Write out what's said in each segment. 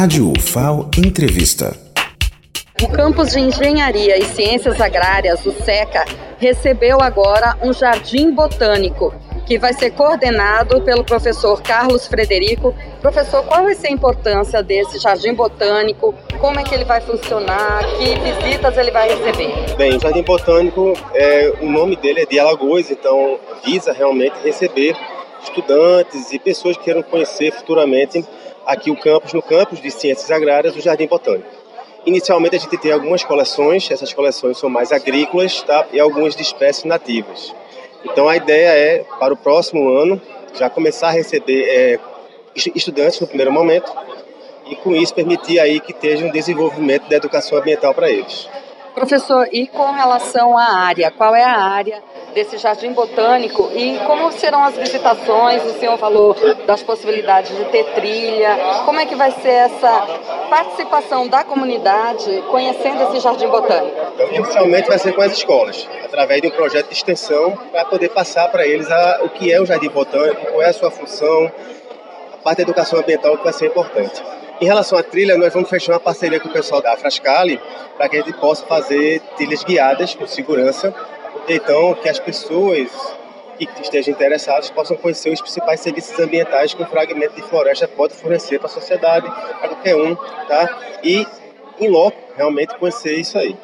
Rádio UFAO Entrevista. O campus de Engenharia e Ciências Agrárias, o SECA, recebeu agora um jardim botânico que vai ser coordenado pelo professor Carlos Frederico. Professor, qual vai ser a importância desse jardim botânico? Como é que ele vai funcionar? Que visitas ele vai receber? Bem, o jardim botânico, é, o nome dele é de Alagoas, então visa realmente receber estudantes e pessoas que queiram conhecer futuramente aqui o campus, no campus de Ciências Agrárias, o Jardim Botânico. Inicialmente a gente tem algumas coleções, essas coleções são mais agrícolas tá? e algumas de espécies nativas. Então a ideia é, para o próximo ano, já começar a receber é, estudantes no primeiro momento e com isso permitir aí que esteja um desenvolvimento da educação ambiental para eles. Professor, e com relação à área, qual é a área desse jardim botânico e como serão as visitações? O senhor falou das possibilidades de ter trilha. Como é que vai ser essa participação da comunidade conhecendo esse jardim botânico? Então, inicialmente vai ser com as escolas, através de um projeto de extensão para poder passar para eles a, o que é o jardim botânico, qual é a sua função, a parte da educação ambiental que vai ser importante. Em relação à trilha, nós vamos fechar uma parceria com o pessoal da Frascali para que a gente possa fazer trilhas guiadas com segurança, então que as pessoas que estejam interessadas possam conhecer os principais serviços ambientais que um fragmento de floresta pode fornecer para a sociedade, para qualquer um, tá? E em loco realmente conhecer isso aí.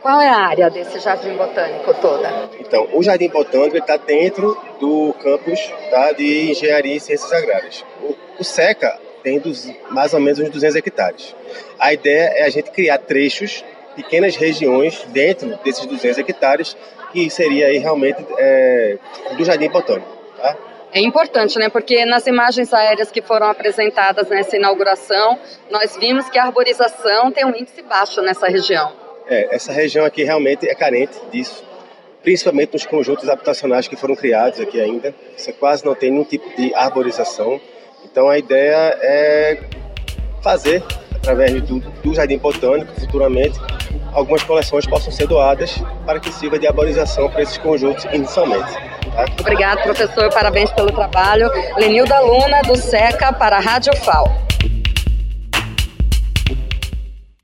Qual é a área desse jardim botânico toda? Então, o jardim botânico está dentro do campus tá, de engenharia e ciências agrárias. O, o SECA tem dos, mais ou menos uns 200 hectares. A ideia é a gente criar trechos, pequenas regiões dentro desses 200 hectares, que seria aí realmente é, do Jardim Botânico. Tá? É importante, né? Porque nas imagens aéreas que foram apresentadas nessa inauguração, nós vimos que a arborização tem um índice baixo nessa região. É, essa região aqui realmente é carente disso, principalmente nos conjuntos habitacionais que foram criados aqui ainda. Você quase não tem nenhum tipo de arborização. Então a ideia é fazer, através do, do Jardim Botânico, futuramente, algumas coleções possam ser doadas para que sirva de arborização para esses conjuntos inicialmente. Tá? Obrigado, professor. Parabéns pelo trabalho. Lenilda Luna, do SECA, para a Rádio FAO.